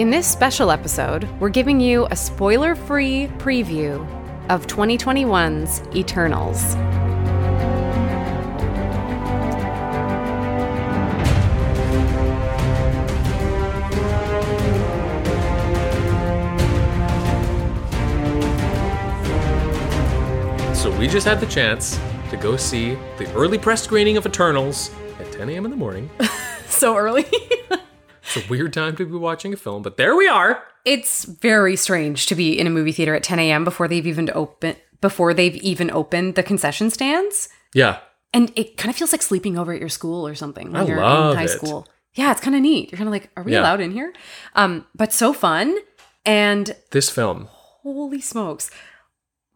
In this special episode, we're giving you a spoiler free preview of 2021's Eternals. So we just had the chance to go see the early press screening of Eternals at 10 a.m. in the morning. So early. It's a weird time to be watching a film, but there we are. it's very strange to be in a movie theater at 10 a.m. before they've even opened before they've even opened the concession stands. Yeah. And it kind of feels like sleeping over at your school or something when I you're in high it. school. Yeah, it's kind of neat. You're kind of like, are we Yeah. allowed in here? Um, but so fun. And This film. holy smokes,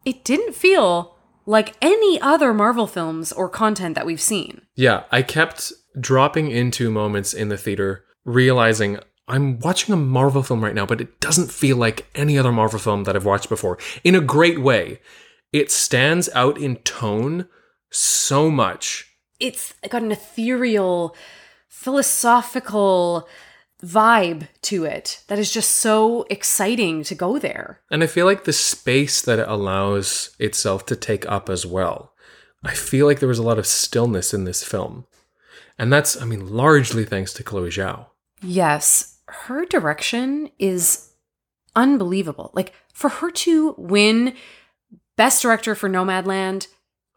it didn't feel like any other Marvel films or content that we've seen. Yeah, I kept dropping into moments in the theater, realizing I'm watching a Marvel film right now, but it doesn't feel like any other Marvel film that I've watched before in a great way. It stands out in tone so much. It's got an ethereal, philosophical vibe to it that is just so exciting to go there. And I feel like the space that it allows itself to take up as well. I feel like there was a lot of stillness in this film. And that's, I mean, largely thanks to Chloe Zhao. Yes, her direction is unbelievable. Like for her to win best director for Nomadland,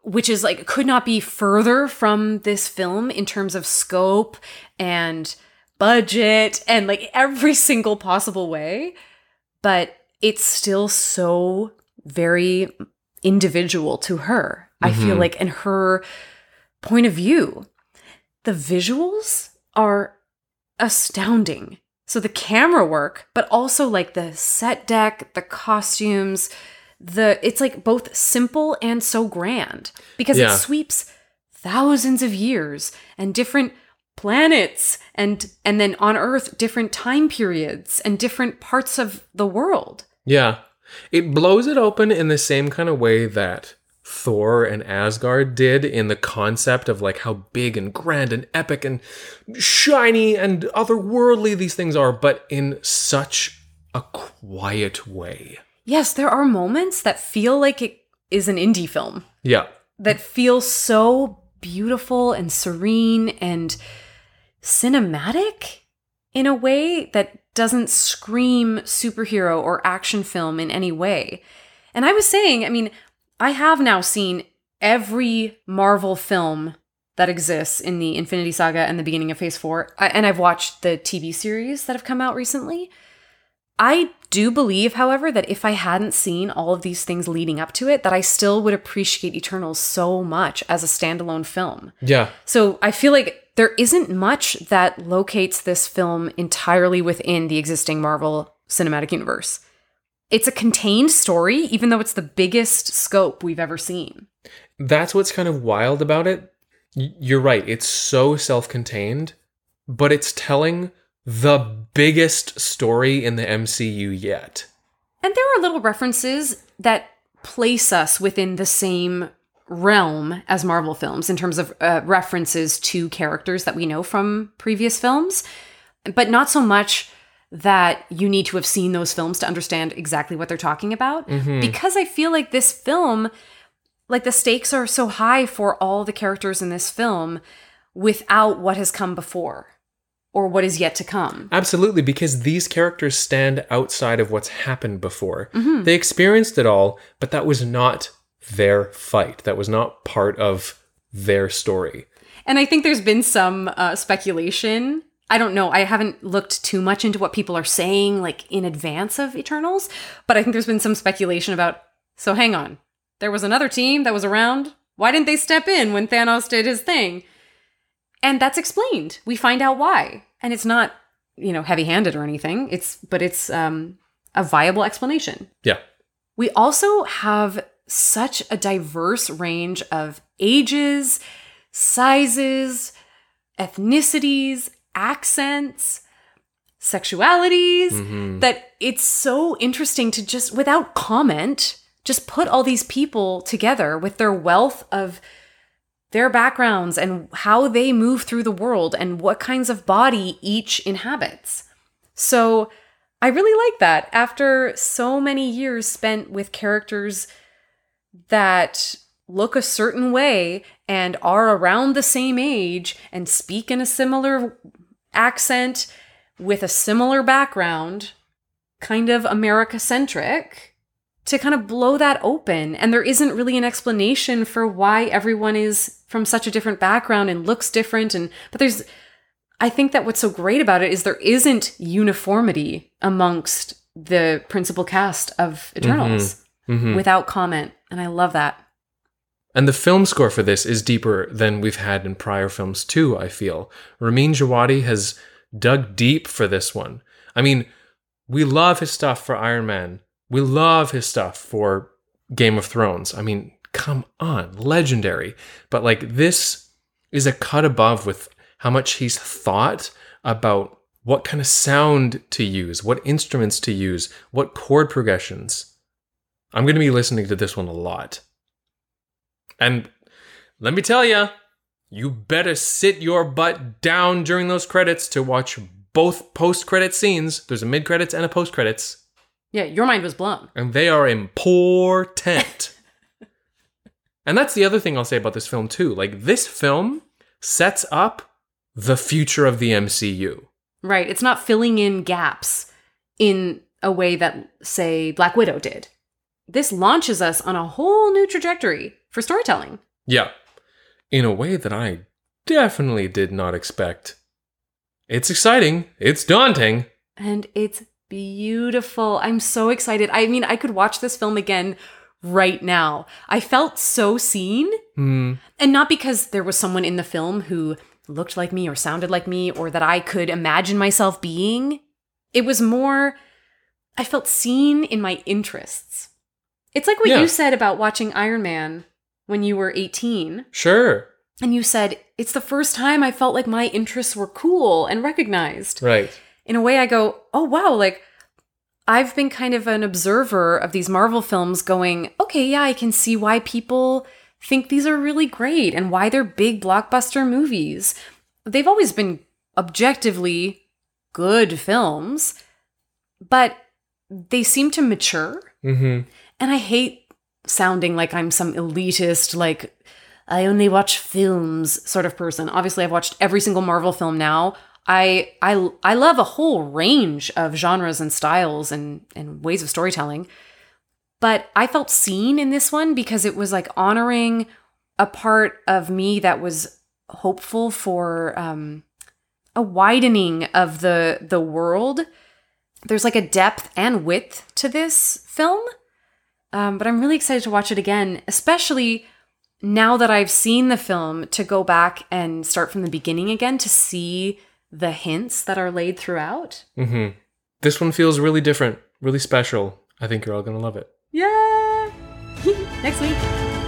which is like could not be further from this film in terms of scope and budget and like every single possible way, but it's still so very individual to her. I feel Mhm. like in her point of view, the visuals are astounding. So the camera work, but also like the set deck, the costumes, the it's like both simple and so grand because Yeah. it sweeps thousands of years and different planets and and then on earth different time periods and different parts of the world. Yeah. It blows it open in the same kind of way that Thor and Asgard did in the concept of like how big and grand and epic and shiny and otherworldly these things are, but in such a quiet way. Yes, there are moments that feel like it is an indie film. Yeah. that feels so beautiful and serene and cinematic in a way that doesn't scream superhero or action film in any way. And I was saying, I mean, I have now seen every Marvel film that exists in the Infinity Saga and the beginning of Phase 4, I- and I've watched the TV series that have come out recently. I do believe, however, that if I hadn't seen all of these things leading up to it, that I still would appreciate Eternals so much as a standalone film. Yeah. So I feel like there isn't much that locates this film entirely within the existing Marvel Cinematic Universe. It's a contained story, even though it's the biggest scope we've ever seen. That's what's kind of wild about it. You're right. It's so self contained, but it's telling the biggest story in the MCU yet. And there are little references that place us within the same realm as Marvel films in terms of uh, references to characters that we know from previous films, but not so much that you need to have seen those films to understand exactly what they're talking about. Because I feel like this film, like the stakes are so high for all the characters in this film without what has come before or what is yet to come. Absolutely, because these characters stand outside of what's happened before. They experienced it all, but that was not their fight. That was not part of their story. And I think there's been some uh, speculation. I don't know. I haven't looked too much into what people are saying, like in advance of Eternals, but I think there's been some speculation about. So hang on, there was another team that was around. Why didn't they step in when Thanos did his thing? And that's explained. We find out why, and it's not, you know, heavy-handed or anything. It's, but it's um, a viable explanation. Yeah. We also have such a diverse range of ages, sizes, ethnicities, accents, sexualities Mhm. that it's so interesting to just, without comment, just put all these people together with their wealth of their backgrounds and how they move through the world and what kinds of body each inhabits. So I really like that. After so many years spent with characters that look a certain way and are around the same age and speak in a similar accent with a similar background, kind of America centric, to kind of blow that open. And there isn't really an explanation for why everyone is from such a different background and looks different. And, but there's, I think that what's so great about it is there isn't uniformity amongst the principal cast of Eternals Mhm. without comment. And I love that. And the film score for this is deeper than we've had in prior films too, I feel. Ramin Djawadi has dug deep for this one. I mean, we love his stuff for Iron Man. We love his stuff for Game of Thrones. I mean, come on, legendary. But like this is a cut above with how much he's thought about what kind of sound to use, what instruments to use, what chord progressions. I'm going to be listening to this one a lot. And let me tell you, you better sit your butt down during those credits to watch both post credit scenes. There's a mid credits and a post credits, Yeah, your mind was blown. and they are important. and that's the other thing I'll say about this film, too. Like, this film sets up the future of the MCU. Right. It's not filling in gaps in a way that, say, Black Widow did. This launches us on a whole new trajectory for storytelling. Yeah. In a way that I definitely did not expect. It's exciting. It's daunting. And it's beautiful. I'm so excited. I mean, I could watch this film again right now. I felt so seen. Hmm. And not because there was someone in the film who looked like me or sounded like me or that I could imagine myself being. It was more, I felt seen in my interests. It's like what Yeah. you said about watching Iron Man when you were 18. Sure. And you said, it's the first time I felt like my interests were cool and recognized. Right. In a way, I go, oh, wow, like I've been kind of an observer of these Marvel films going, okay, yeah, I can see why people think these are really great and why they're big blockbuster movies. They've always been objectively good films, but they seem to mature. Mm-hmm. And I hate sounding like I'm some elitist, like, I only watch films sort of person. Obviously, I've watched every single Marvel film now. I I I love a whole range of genres and styles and and ways of storytelling. But I felt seen in this one because it was like honoring a part of me that was hopeful for um, a widening of the the world. There's like a depth and width to this film. Um, but I'm really excited to watch it again, especially now that I've seen the film to go back and start from the beginning again to see the hints that are laid throughout. Mm-hmm. This one feels really different, really special. I think you're all gonna love it. Yeah. Next week.